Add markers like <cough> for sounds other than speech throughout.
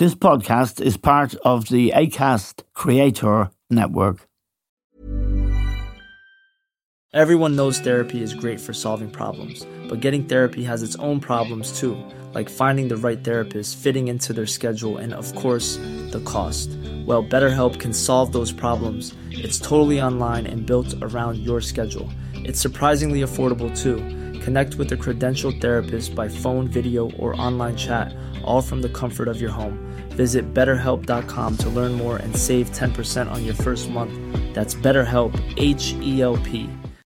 This podcast is part of the ACAST Creator Network. Everyone knows therapy is great for solving problems, but getting therapy has its own problems too, like finding the right therapist, fitting into their schedule, and of course, the cost. Well, BetterHelp can solve those problems. It's totally online and built around your schedule. It's surprisingly affordable too. Connect with a credentialed therapist by phone, video, or online chat, all from the comfort of your home. Visit betterhelp.com to learn more and save 10% on your first month. That's BetterHelp, H E L P.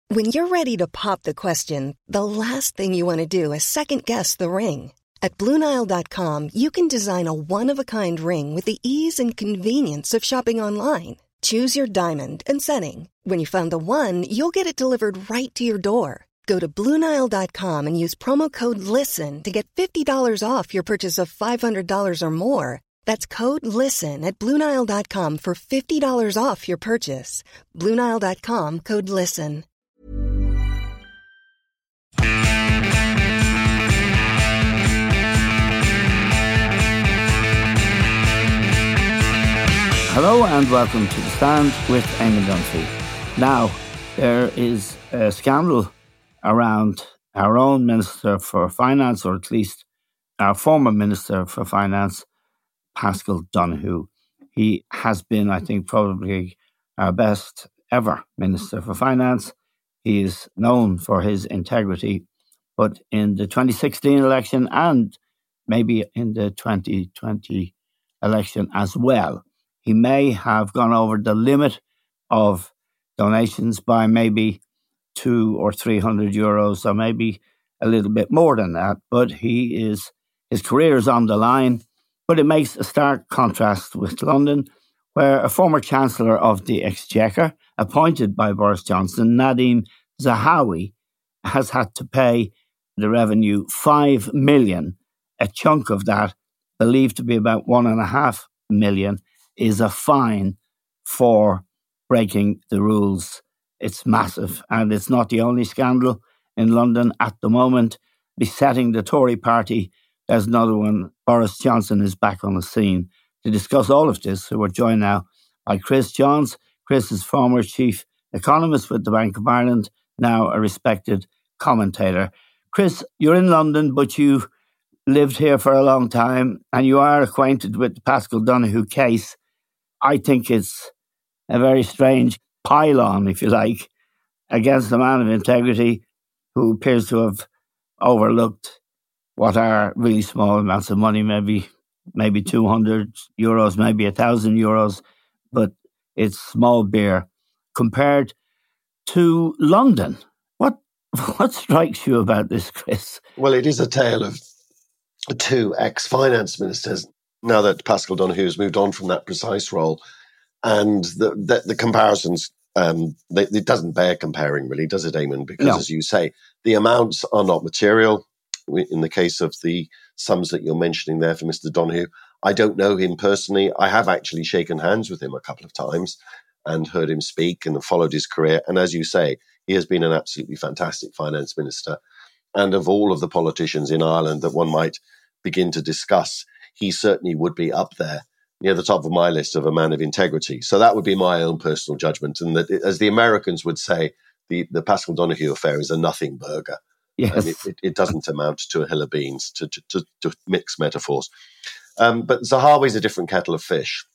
When you're ready to pop the question, the last thing you want to do is second guess the ring. At Bluenile.com, you can design a one of a kind ring with the ease and convenience of shopping online. Choose your diamond and setting. When you find the one, you'll get it delivered right to your door. Go to Bluenile.com and use promo code LISTEN to get $50 off your purchase of $500 or more. That's code LISTEN at Bluenile.com for $50 off your purchase. Bluenile.com code LISTEN. Hello and welcome to The Stand with Eamon Dunphy. Now, there is a scandal around our own Minister for Finance, or at least our former Minister for Finance, Paschal Donohoe. He has been, I think, probably our best ever Minister for Finance. He is known for his integrity, but in the 2016 election and maybe in the 2020 election as well, he may have gone over the limit of donations by maybe two or three hundred euros, or maybe a little bit more than that. But he is his career is on the line. But it makes a stark contrast with London, where a former Chancellor of the Exchequer, appointed by Boris Johnson, Nadhim Zahawi, has had to pay the revenue five million. A chunk of that, believed to be about one and a half million, is a fine for breaking the rules. It's massive, and it's not the only scandal in London at the moment. Besetting the Tory party, there's another one. Boris Johnson is back on the scene. To discuss all of this, we're joined now by Chris Johns. Chris is former chief economist with the Bank of Ireland, now a respected commentator. Chris, you're in London, but you lived here for a long time and you are acquainted with the Paschal Donohoe case. I think it's a very strange pylon, if you like, against a man of integrity who appears to have overlooked what are really small amounts of money, maybe maybe 200 euros, maybe a thousand euros, but it's small beer compared to London. What <laughs> what strikes you about this, Chris? Well, it is a tale of two ex-finance ministers now that Paschal Donohoe has moved on from that precise role, and the the, the comparisons. Um, they, it doesn't bear comparing, really, does it, Eamon? Because, No. as you say, the amounts are not material. In the case of the sums that you're mentioning there for Mr. Donohoe, I don't know him personally. I have actually shaken hands with him a couple of times and heard him speak and followed his career. And as you say, he has been an absolutely fantastic finance minister. And of all of the politicians in Ireland that one might begin to discuss, he certainly would be up there near the top of my list of a man of integrity. So that would be my own personal judgment. And that, as the Americans would say, the, the Paschal Donohoe affair is a nothing burger. Yes. And it, it, it doesn't amount to a hill of beans, to, to, to, to mix metaphors. Um, but Zahawi is a different kettle of fish.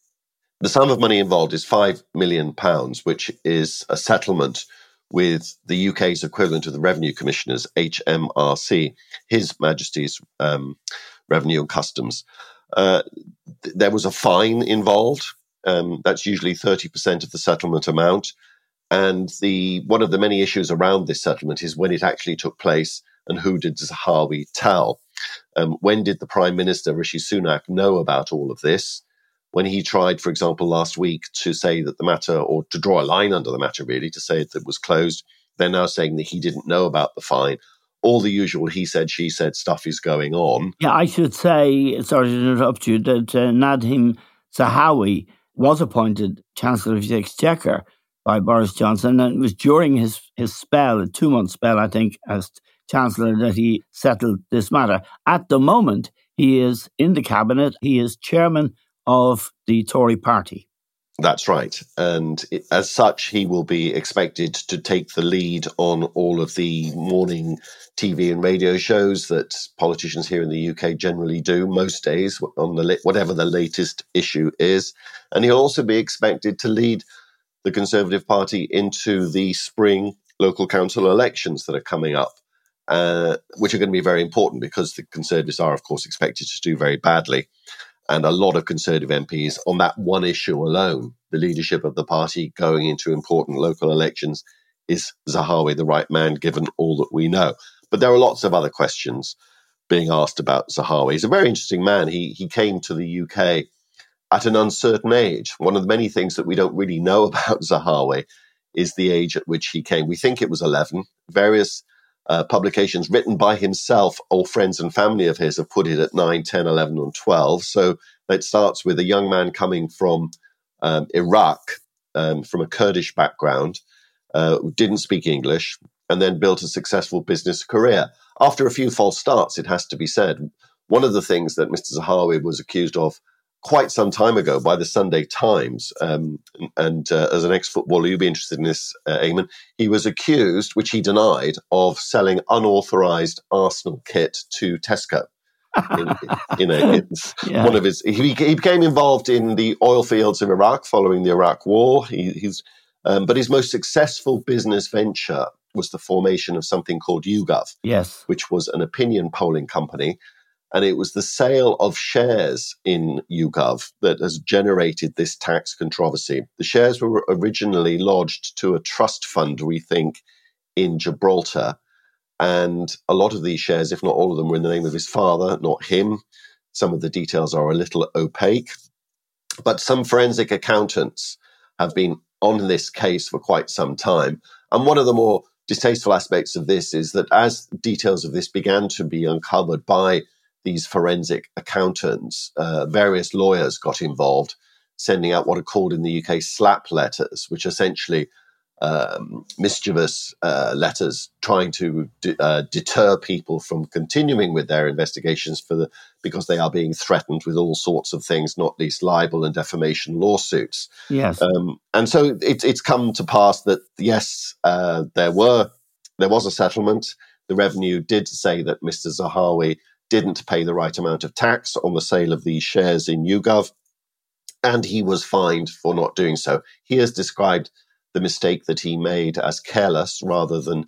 The sum of money involved is £5 million, which is a settlement with the UK's equivalent of the Revenue Commissioners, HMRC, His Majesty's um, Revenue and Customs. Uh, th- there was a fine involved. Um, that's usually 30% of the settlement amount. And the one of the many issues around this settlement is when it actually took place and who did Zahawi tell. Um, when did the Prime Minister, Rishi Sunak, know about all of this? When he tried, for example, last week to say that the matter, or to draw a line under the matter, really, to say that it was closed, they're now saying that he didn't know about the fine. All the usual he said, she said stuff is going on. Yeah, I should say, sorry to interrupt you, that uh, Nadhim Zahawi was appointed Chancellor of the Exchequer by Boris Johnson, and it was during his, his spell, a two month spell, I think, as Chancellor, that he settled this matter. At the moment, He is in the cabinet. He is chairman of the Tory party. That's right. And as such, he will be expected to take the lead on all of the morning TV and radio shows that politicians here in the UK generally do most days on the whatever the latest issue is. And he'll also be expected to lead the Conservative Party into the spring local council elections that are coming up. Uh, which are going to be very important because the Conservatives are, of course, expected to do very badly and a lot of Conservative MPs on that one issue alone, the leadership of the party going into important local elections, is Zahawi the right man given all that we know? But there are lots of other questions being asked about Zahawi. He's a very interesting man. He he came to the UK at an uncertain age. One of the many things that we don't really know <laughs> about Zahawi is the age at which he came. We think it was 11. Various uh, publications written by himself or friends and family of his have put it at 9, 10, 11, and 12. So it starts with a young man coming from um, Iraq, um, from a Kurdish background, uh, didn't speak English, and then built a successful business career. After a few false starts, it has to be said. One of the things that Mr. Zahawi was accused of quite some time ago by the Sunday Times. Um, and uh, as an ex footballer, you'd be interested in this, uh, Eamon. He was accused, which he denied, of selling unauthorized Arsenal kit to Tesco. in, you know, it's yeah. one of his. He, he, became involved in the oil fields of Iraq following the Iraq War. He, he's, um, but his most successful business venture was the formation of something called YouGov, yes, which was an opinion polling company and it was the sale of shares in YouGov that has generated this tax controversy. The shares were originally lodged to a trust fund, we think, in Gibraltar. And a lot of these shares, if not all of them, were in the name of his father, not him. Some of the details are a little opaque. But some forensic accountants have been on this case for quite some time. And one of the more distasteful aspects of this is that as details of this began to be uncovered by these forensic accountants, uh, various lawyers got involved, sending out what are called in the UK SLAPP letters, which essentially um, mischievous uh, letters trying to uh, deter people from continuing with their investigations for the because they are being threatened with all sorts of things, not least libel and defamation lawsuits. Yes, um, and so it, it's come to pass that yes, uh, there were there was a settlement. The revenue did say that Mr. Zahawi didn't pay the right amount of tax on the sale of these shares in YouGov, and he was fined for not doing so. He has described the mistake that he made as careless rather than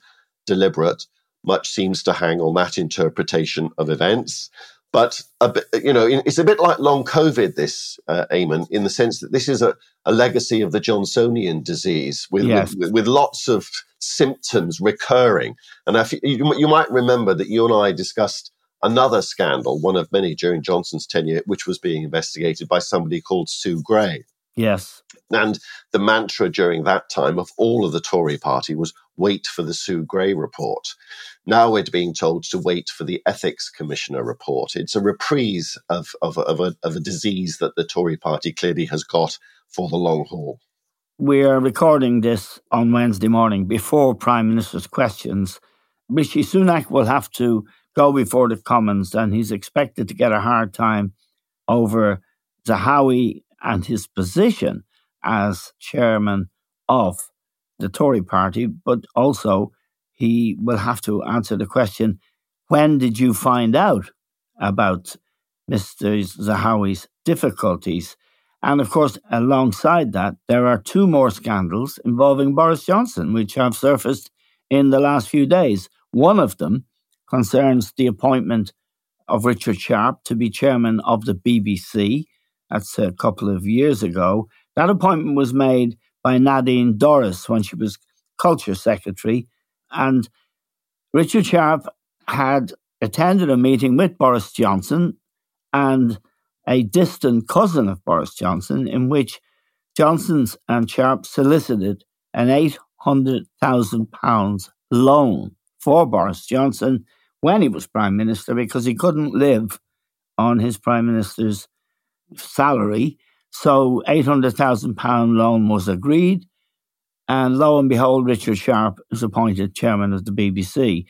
deliberate. Much seems to hang on that interpretation of events. But bit, you know, it's a bit like long COVID. This uh, Eamon, in the sense that this is a, a legacy of the Johnsonian disease, with, yes. with, with lots of symptoms recurring. And if you, you might remember that you and I discussed another scandal, one of many during Johnson's tenure, which was being investigated by somebody called Sue Gray. Yes. And the mantra during that time of all of the Tory party was wait for the Sue Gray report. Now we're being told to wait for the Ethics Commissioner report. It's a reprise of, of, of, a, of a disease that the Tory party clearly has got for the long haul. We are recording this on Wednesday morning before Prime Minister's questions. Rishi Sunak will have to go before the Commons, and he's expected to get a hard time over Zahawi and his position as chairman of the Tory party, but also he will have to answer the question when did you find out about Mr. Zahawi's difficulties? And of course, alongside that, there are two more scandals involving Boris Johnson, which have surfaced in the last few days. One of them concerns the appointment of Richard Sharp to be chairman of the BBC. That's a couple of years ago. That appointment was made by Nadine Dorries when she was culture secretary. And Richard Sharp had attended a meeting with Boris Johnson and a distant cousin of Boris Johnson, in which Johnson's and Sharp solicited an £800,000 loan for Boris Johnson when he was prime minister because he couldn't live on his prime minister's salary. So £800,000 loan was agreed. And lo and behold, Richard Sharp is appointed chairman of the BBC.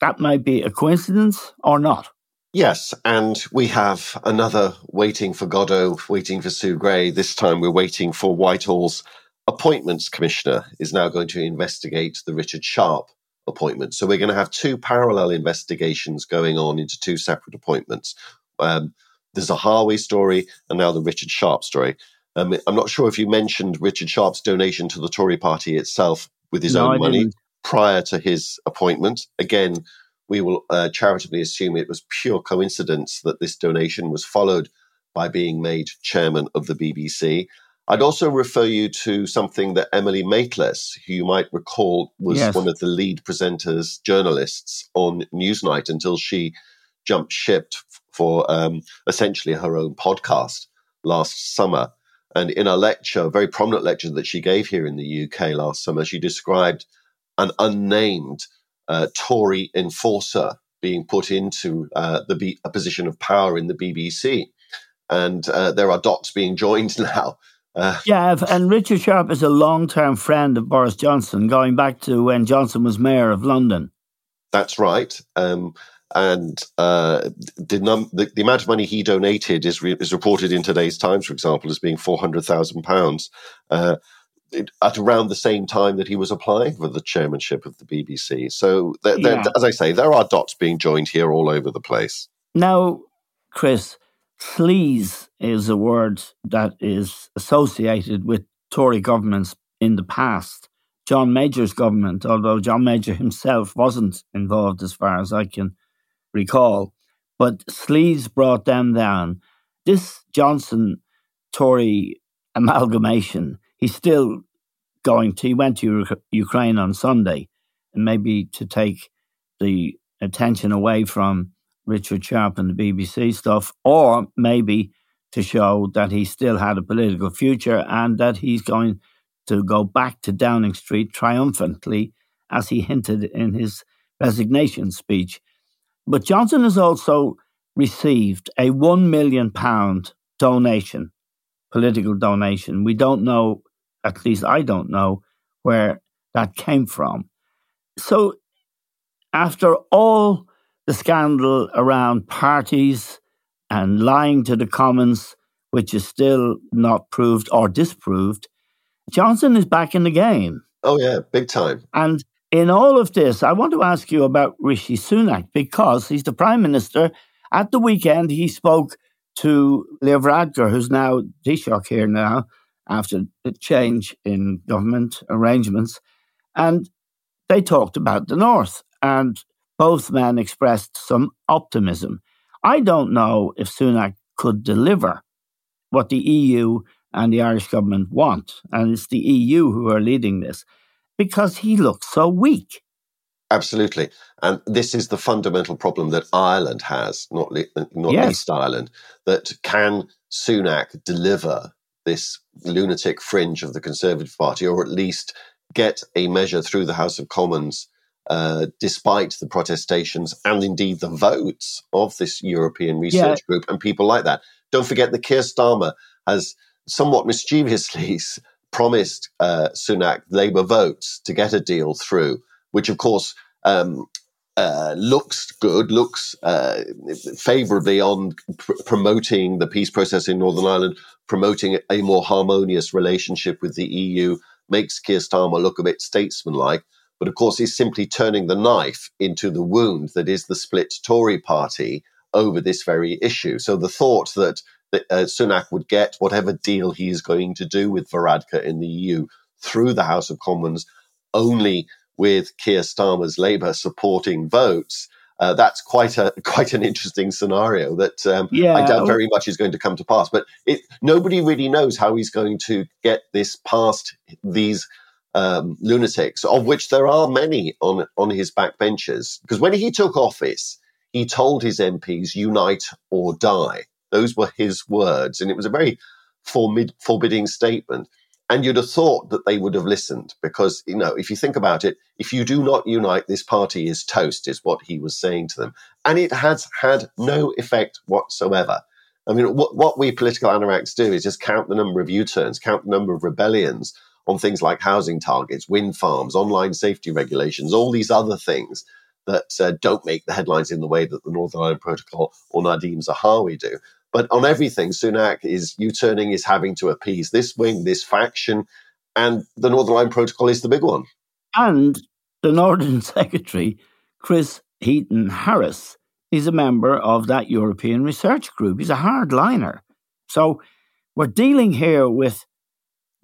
That might be a coincidence or not. Yes, and we have another waiting for Godot, waiting for Sue Gray. This time we're waiting for Whitehall's appointments commissioner is now going to investigate the Richard Sharp appointment. So we're going to have two parallel investigations going on into two separate appointments. Um, a Zahawi story and now the Richard Sharp story. Um, I'm not sure if you mentioned Richard Sharp's donation to the Tory party itself with his no, own I money didn't. prior to his appointment. Again, we will uh, charitably assume it was pure coincidence that this donation was followed by being made chairman of the BBC. I'd also refer you to something that Emily Maitlis, who you might recall was yes. one of the lead presenters, journalists on Newsnight until she jumped ship for um, essentially her own podcast last summer. And in a lecture, a very prominent lecture that she gave here in the UK last summer, she described an unnamed uh, Tory enforcer being put into uh, the B- a position of power in the BBC. And uh, there are dots being joined <laughs> now. Uh, yeah, and Richard Sharp is a long term friend of Boris Johnson, going back to when Johnson was mayor of London. That's right. Um, and uh, the, num- the, the, amount of money he donated is, re- is reported in today's Times, for example, as being £400,000. Uh, at around the same time that he was applying for the chairmanship of the BBC. So, yeah. as I say, there are dots being joined here all over the place. Now, Chris, sleaze is a word that is associated with Tory governments in the past. John Major's government, although John Major himself wasn't involved as far as I can recall, but sleaze brought them down. This Johnson Tory amalgamation he's still going to, he went to Ukraine on Sunday, and maybe to take the attention away from Richard Sharp and the BBC stuff, or maybe to show that he still had a political future and that he's going to go back to Downing Street triumphantly, as he hinted in his resignation speech. But Johnson has also received a £1 million donation, political donation. We don't know at least I don't know where that came from. So, after all the scandal around parties and lying to the Commons, which is still not proved or disproved, Johnson is back in the game. Oh, yeah, big time. And in all of this, I want to ask you about Rishi Sunak because he's the prime minister. At the weekend, he spoke to Leo Varadkar, who's now Taoiseach here now, after the change in government arrangements. And they talked about the North, and both men expressed some optimism. I don't know if Sunak could deliver what the EU and the Irish government want, and it's the EU who are leading this, because he looks so weak. Absolutely. And this is the fundamental problem that Ireland has, not, not yes. East Ireland, that can Sunak deliver this lunatic fringe of the Conservative Party, or at least get a measure through the House of Commons, uh, despite the protestations and indeed the votes of this European research yeah. group and people like that. Don't forget that Keir Starmer has somewhat mischievously <laughs> promised uh, Sunak Labour votes to get a deal through, which of course um, uh, looks good, looks uh, favourably on pr- promoting the peace process in Northern Ireland, promoting a more harmonious relationship with the EU, makes Keir Starmer look a bit statesmanlike. But of course, he's simply turning the knife into the wound that is the split Tory party over this very issue. So the thought that, that uh, Sunak would get whatever deal he is going to do with Varadkar in the EU through the House of Commons only with Keir Starmer's Labour supporting votes, uh, that's quite a <laughs> quite an interesting scenario that um, yeah. I doubt very much is going to come to pass. But it, nobody really knows how he's going to get this past these um, lunatics, of which there are many on on his backbenches. Because when he took office, he told his MPs, "Unite or die." Those were his words, and it was a very forbid, forbidding statement. And you'd have thought that they would have listened because, you know, if you think about it, if you do not unite, this party is toast, is what he was saying to them. And it has had no effect whatsoever. I mean, what, what we political anoraks do is just count the number of U turns, count the number of rebellions on things like housing targets, wind farms, online safety regulations, all these other things that uh, don't make the headlines in the way that the Northern Ireland Protocol or Nadhim Zahawi do. But on everything, Sunak is U turning, is having to appease this wing, this faction, and the Northern Ireland Protocol is the big one. And the Northern <laughs> Secretary, Chris Heaton Harris, is a member of that European Research Group. He's a hardliner. So we're dealing here with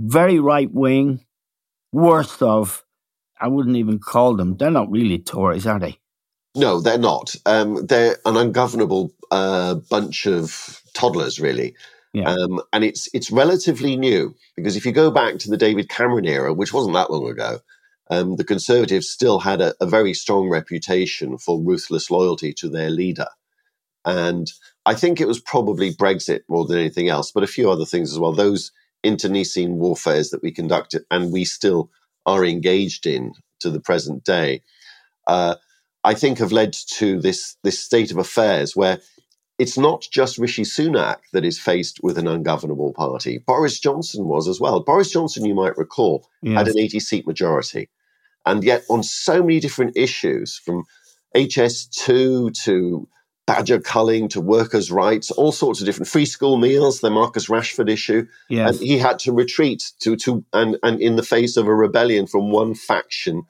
very right wing, worst of, I wouldn't even call them, they're not really Tories, are they? No, they're not. Um, they're an ungovernable uh, bunch of toddlers, really. Yeah. Um, and it's it's relatively new because if you go back to the David Cameron era, which wasn't that long ago, um, the Conservatives still had a, a, very strong reputation for ruthless loyalty to their leader. And I think it was probably Brexit more than anything else, but a few other things as well. Those internecine warfares that we conducted and we still are engaged in to the present day, uh, I think have led to this this state of affairs where it's not just Rishi Sunak that is faced with an ungovernable party. Boris Johnson was as well. Boris Johnson, you might recall, yes. had an 80 seat majority. And yet, on so many different issues, from HS2 to badger culling to workers' rights, all sorts of different free school meals, the Marcus Rashford issue. Yes. And he had to retreat to, to and, and in the face of a rebellion from one faction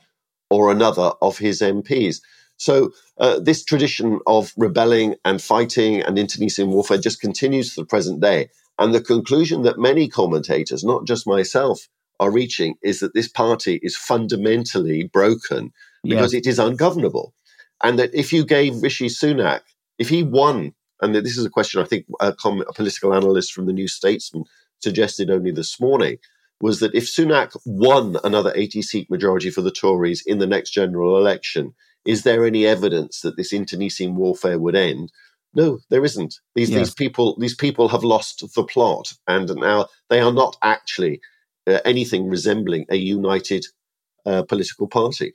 or another of his MPs. So uh, this tradition of rebelling and fighting and internecine warfare just continues to the present day. And the conclusion that many commentators, not just myself, are reaching is that this party is fundamentally broken because it is ungovernable. And that if you gave Rishi Sunak if he won, and this is a question I think a, a political analyst from the New Statesman suggested only this morning, was that if Sunak won another 80 seat majority for the Tories in the next general election, is there any evidence that this internecine warfare would end? No, there isn't. These yes. these people these people have lost the plot, and now they are not actually uh, anything resembling a united uh, political party.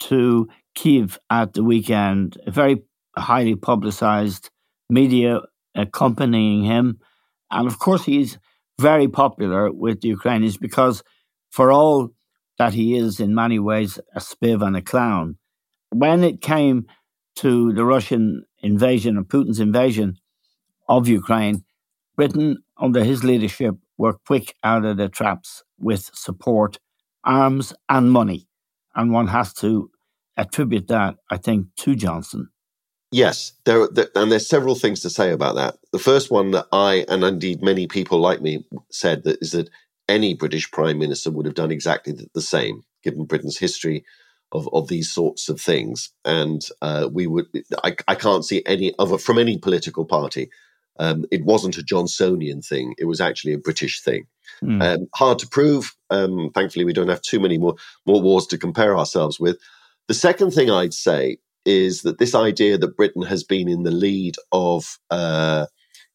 to Kiev at the weekend, a very highly publicized media accompanying him. And of course, he's very popular with the Ukrainians because, for all that he is in many ways a spiv and a clown, when it came to the Russian invasion of Putin's invasion of Ukraine, Britain, under his leadership, were quick out of the traps with support, arms, and money. And one has to attribute that, I think, to Johnson. Yes, there, there, and there's several things to say about that. The first one that I and indeed many people like me said that is that any British prime minister would have done exactly the same, given Britain's history of, of these sorts of things. And uh, we would, I, I can't see any other from any political party. Um, it wasn't a Johnsonian thing; it was actually a British thing. Mm. Um, hard to prove. Um, thankfully, we don't have too many more more wars to compare ourselves with. The second thing I'd say is that this idea that Britain has been in the lead of uh,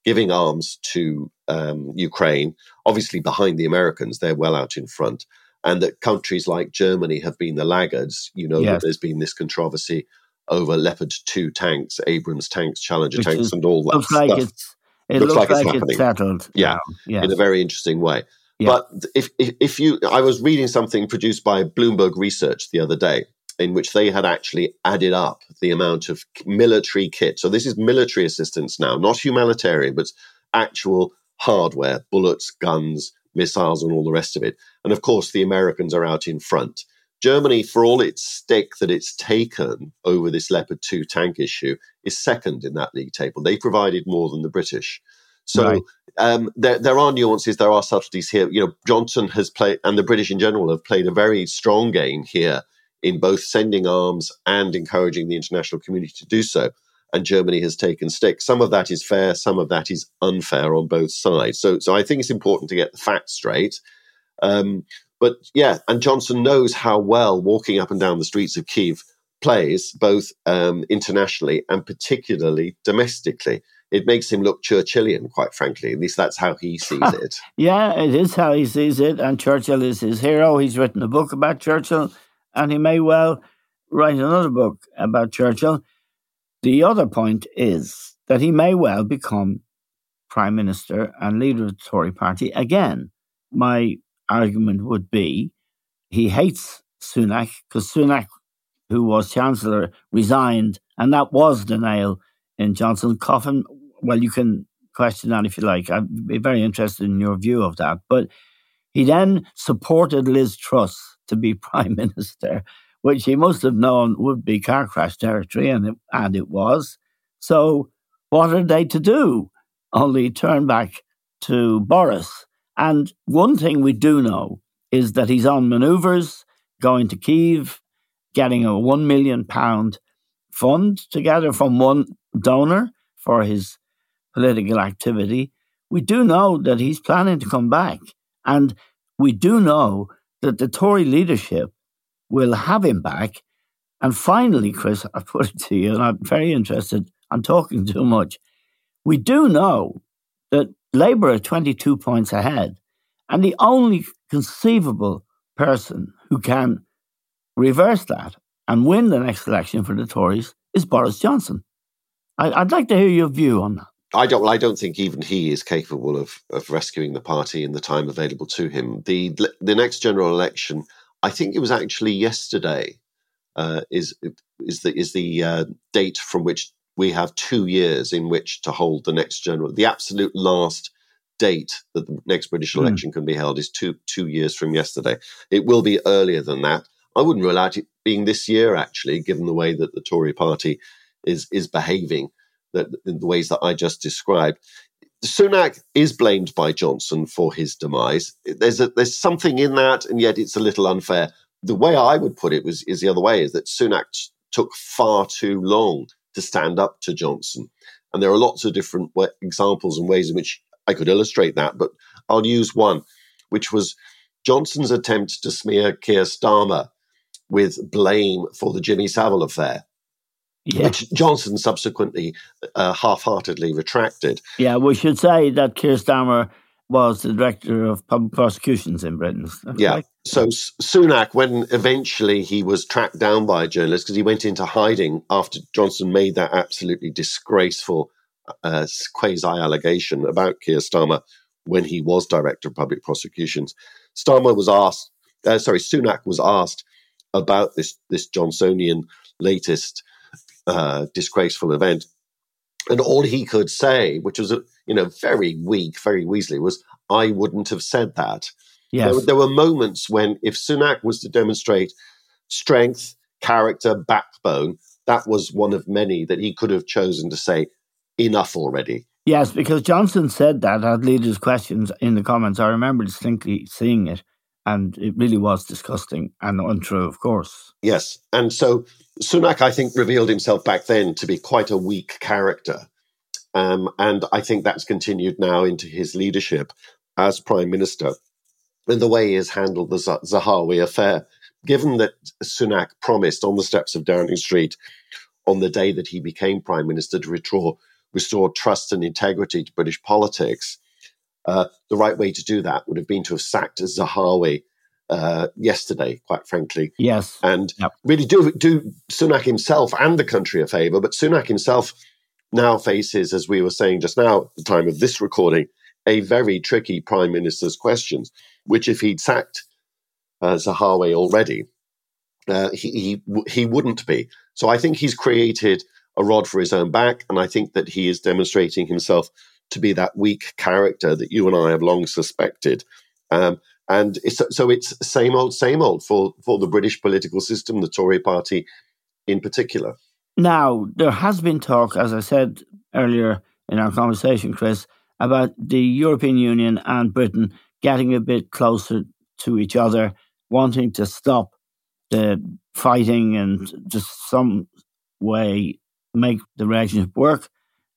giving arms to um, Ukraine, obviously behind the Americans, they're well out in front, and that countries like Germany have been the laggards. You know, yes. that there's been this controversy over Leopard 2 tanks, Abrams tanks, Challenger Which tanks, is, and all that looks stuff. Like it's, it looks, looks like, like, it's, it's settled. Yeah, yes. in a very interesting way. But if, if, if you, I was reading something produced by Bloomberg Research the other day, in which they had actually added up the amount of military kit. So this is military assistance now, not humanitarian, but actual hardware, bullets, guns, missiles, and all the rest of it. And of course, the Americans are out in front. Germany, for all its stick that it's taken over this Leopard 2 tank issue, is second in that league table. They provided more than the British. So right. um, there, there are nuances, there are subtleties here. You know, Johnson has played, and the British in general have played a very strong game here in both sending arms and encouraging the international community to do so. And Germany has taken stick. Some of that is fair, some of that is unfair on both sides. So, so I think it's important to get the facts straight. Um, but yeah, and Johnson knows how well walking up and down the streets of Kiev plays, both um, internationally and particularly domestically. It makes him look Churchillian, quite frankly. At least that's how he <laughs> sees it. yeah, it is how he sees it. And Churchill is his hero. He's written a book about Churchill and he may well write another book about Churchill. The other point is that he may well become prime minister and leader of the Tory party again. My argument would be he hates Sunak because Sunak, who was chancellor, resigned, and that was the nail in Johnson's coffin. Well, you can question that if you like. I'd be very interested in your view of that. But he then supported Liz Truss to be <laughs> prime minister, which he must have known would be car crash territory, and it, and it was. So, what are they to do? Only turn back to Boris. And one thing we do know is that he's on manoeuvres, going to Kiev, getting a one million pound fund together from one donor for his political activity. We do know that he's planning to come back. And we do know that the Tory leadership will have him back. And finally, Chris, <laughs> I put it to you, and I'm very interested. I'm talking too much. We do know that Labour are 22 points ahead, and the only conceivable person who can reverse that and win the next election for the Tories is Boris Johnson. I'd like to hear your view on that. I don't. Well, I don't think even he is capable of of rescuing the party in the time available to him. the The next general election, I think it was actually yesterday, uh, is is the is the uh, date from which we have two years in which to hold the next general. The absolute last date that the next British hmm. election mm. can be held is two two years from yesterday. It will be earlier than that. I wouldn't rule out it being this year, actually, given the way that the Tory party is is behaving that in the ways that I just described. Sunak is blamed by Johnson for his demise. There's a, there's something in that, and yet it's a little unfair. The way I would put it was is the other way: is that Sunak took far too long to stand up to Johnson, and there are lots of different examples and ways in which I could illustrate that. But I'll use one, which was Johnson's attempt to smear Keir Starmer with blame for the Jimmy Savile affair yeah. which Johnson subsequently uh, half-heartedly retracted. Yeah, we should say that Keir Starmer was the director of public prosecutions in Britain. Yeah. Right? So Sunak, when eventually he was tracked down by a journalist because he went into hiding after Johnson made that absolutely disgraceful uh, quasi allegation about Keir Starmer when he was director of public prosecutions, Starmer was asked, uh, sorry, Sunak was asked about this this Johnsonian latest uh, disgraceful event. And all he could say, which was, you know, very weak, very weaselly, was, I wouldn't have said that. Yes. There, there were moments when, if Sunak was to demonstrate strength, character, backbone, that was one of many that he could have chosen to say, enough already. Yes, because Johnson said that at leaders' questions in the comments. I remember distinctly seeing it, and it really was disgusting and untrue, of course. Yes. And so Sunak, I think, revealed himself back then to be quite a weak character. Um, and I think that's continued now into his leadership as Prime Minister and the way he has handled the Zahawi affair. Given that Sunak promised on the steps of Downing Street on the day that he became Prime Minister to restore, restore trust and integrity to British politics, uh, the right way to do that would have been to have sacked Zahawi uh, yesterday, quite frankly. Yes. And yep. really do, do Sunak himself and the country a favour. But Sunak himself now faces, as we were saying just now at the time of this recording, a very tricky prime minister's questions, which if he'd sacked uh, Zahawi already, uh, he, he, he wouldn't be. So I think he's created a rod for his own back, and I think that he is demonstrating himself to be that weak character that you and I have long suspected. Um, and it's, so it's same old, same old for, for the British political system, the Tory party in particular. Now, there has been talk, as I said earlier in our conversation, Chris, about the European Union and Britain getting a bit closer to each other, wanting to stop the fighting and just some way make the relationship work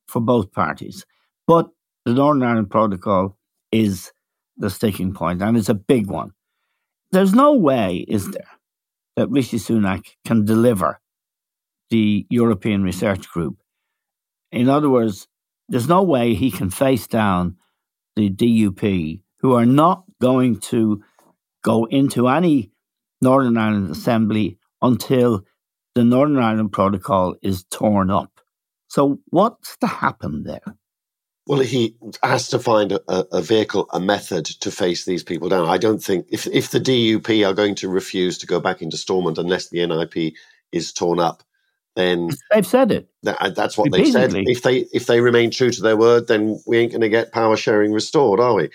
for both parties. But the Northern Ireland Protocol is the sticking point, and it's a big one. There's no way, is there, that Rishi Sunak can deliver the European Research Group. In other words, there's no way he can face down the DUP, who are not going to go into any Northern Ireland Assembly until the Northern Ireland Protocol is torn up. So, what's to happen there? Well, he has to find a, a, vehicle, a method to face these people down. I don't think if if the DUP are going to refuse to go back into Stormont unless the NIP is torn up, then they've said it. That, that's what they've said. If they if they remain true to their word, then we ain't going to get power sharing restored, are we?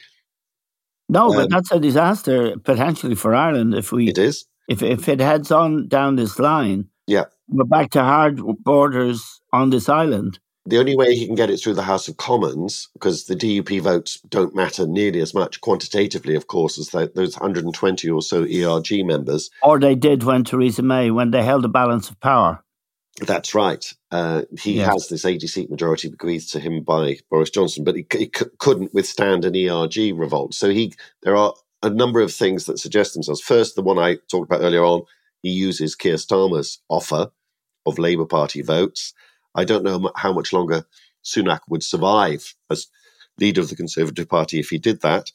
No, um, but that's a disaster potentially for Ireland if we. It is. If if it heads on down this line, yeah, we're back to hard borders on this island. The only way he can get it through the House of Commons, because the DUP votes don't matter nearly as much quantitatively, of course, as those 120 or so ERG members. Or they did when Theresa May, when they held a balance of power. That's right. Uh, he yes. has this 80 seat majority bequeathed to him by Boris Johnson, but he, he c- couldn't withstand an ERG revolt. So he, there are a number of things that suggest themselves. First, the one I talked about earlier on, he uses Keir Starmer's offer of Labour Party votes. I don't know how much longer Sunak would survive as leader of the Conservative Party if he did that.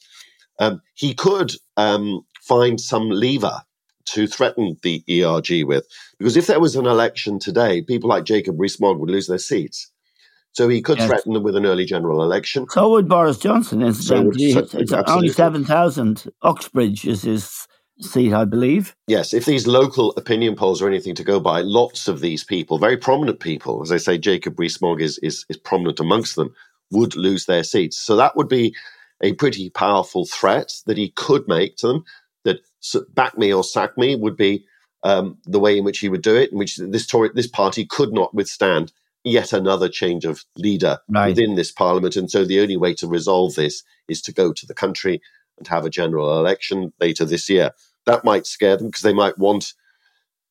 Um, he could um, find some lever to threaten the ERG with, because if there was an election today, people like Jacob Rees-Mogg would lose their seats. So he could yes. threaten them with an early general election. So would Boris Johnson, incidentally. So it's only 7,000. Uxbridge is his seat, I believe. Yes, if these local opinion polls are anything to go by, lots of these people, very prominent people, as I say, Jacob Rees-Mogg is, is, is prominent amongst them, would lose their seats. So that would be a pretty powerful threat that he could make to them. Back me or sack me would be um, the way in which he would do it, in which this Tory, this party could not withstand yet another change of leader right. within this parliament. And so the only way to resolve this is to go to the country and have a general election later this year. That might scare them because they might want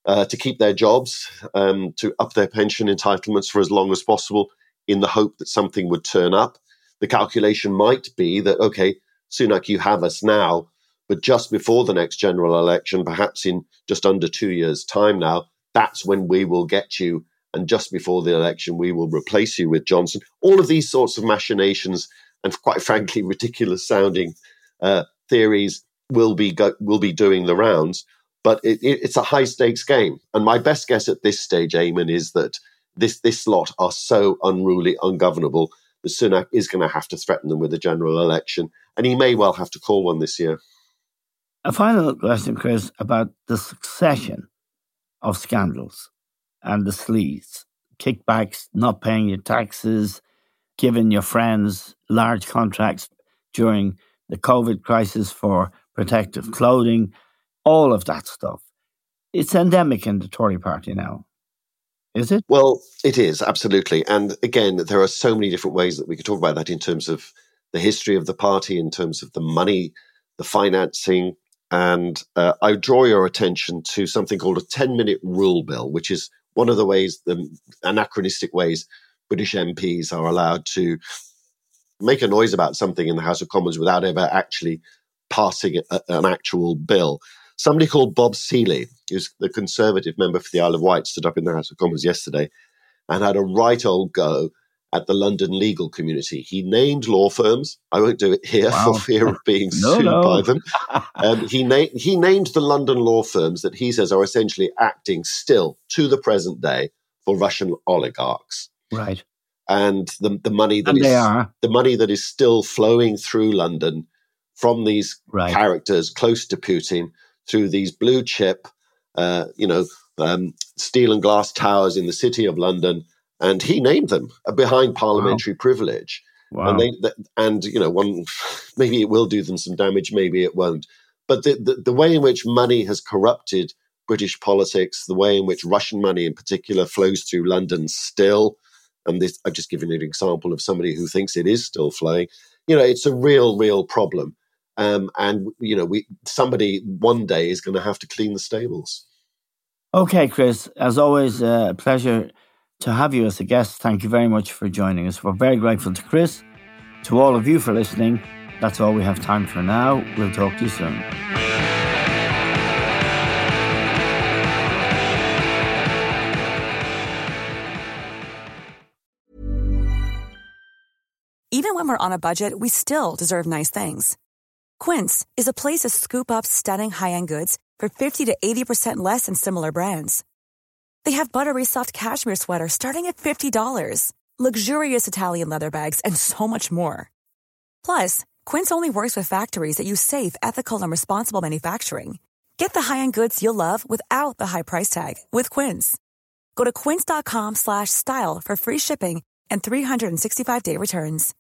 uh, to keep their jobs, um, to up their pension entitlements for as long as possible in the hope that something would turn up. The calculation might be that, okay, Sunak, you have us now, but just before the next general election, perhaps in just under two years' time now, that's when we will get you. And just before the election, we will replace you with Johnson. All of these sorts of machinations and, quite frankly, ridiculous sounding uh, theories will be go- will be doing the rounds. But it, it, it's a high stakes game, and my best guess at this stage, Eamon, is that this this lot are so unruly, ungovernable that Sunak is going to have to threaten them with a general election, and he may well have to call one this year. A final question, Chris, about the succession of scandals and the sleaze, kickbacks, not paying your taxes, giving your friends large contracts during the COVID crisis for protective clothing, all of that stuff. It's endemic in the Tory party now. Is it? Well, it is, absolutely. And again, there are so many different ways that we could talk about that in terms of the history of the party, in terms of the money, the financing. And uh, I draw your attention to something called a 10 minute rule bill, which is one of the ways, the anachronistic ways British MPs are allowed to make a noise about something in the House of Commons without ever actually passing a, an actual bill. Somebody called Bob Seely, who's the Conservative member for the Isle of Wight, stood up in the House of Commons yesterday and had a right old go at the London legal community. He named law firms. I won't do it here wow. for fear of being <laughs> no, sued no. by them. <laughs> Um, he, na- he named the London law firms that he says are essentially acting still to the present day for Russian oligarchs. Right. And the, the money that is, the money that is still flowing through London from these right. characters close to Putin through these blue chip, uh, you know, um, steel and glass towers in the city of London, and he named them behind parliamentary wow. privilege. Wow. And they, and you know, one <laughs> maybe it will do them some damage, maybe it won't. But the, the, the way in which money has corrupted British politics, the way in which Russian money in particular flows through London still, and this, I've just given you an example of somebody who thinks it is still flowing. You know, it's a real, real problem. Um, and you know, we somebody one day is going to have to clean the stables. Okay, Chris. As always, uh, a uh, pleasure to have you as a guest. Thank you very much for joining us. We're very grateful to Chris, to all of you for listening. That's all we have time for now. We'll talk to you soon. Even when we're on a budget, we still deserve nice things. Quince is a place to scoop up stunning high end goods for 50 to 80% less than similar brands. They have buttery soft cashmere sweaters starting at $50, luxurious Italian leather bags, and so much more. Plus, Quince only works with factories that use safe, ethical, and responsible manufacturing. Get the high-end goods you'll love without the high price tag with Quince. Go to quince.com/style for free shipping and 365-day returns.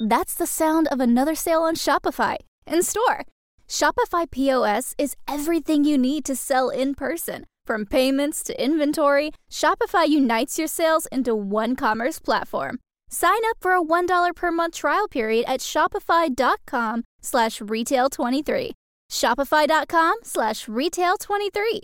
That's the sound of another sale on Shopify in store. Shopify POS is everything you need to sell in person. From payments to inventory, Shopify unites your sales into one commerce platform. Sign up for a $1 per month trial period at shopify.com slash retail23. Shopify.com slash retail23.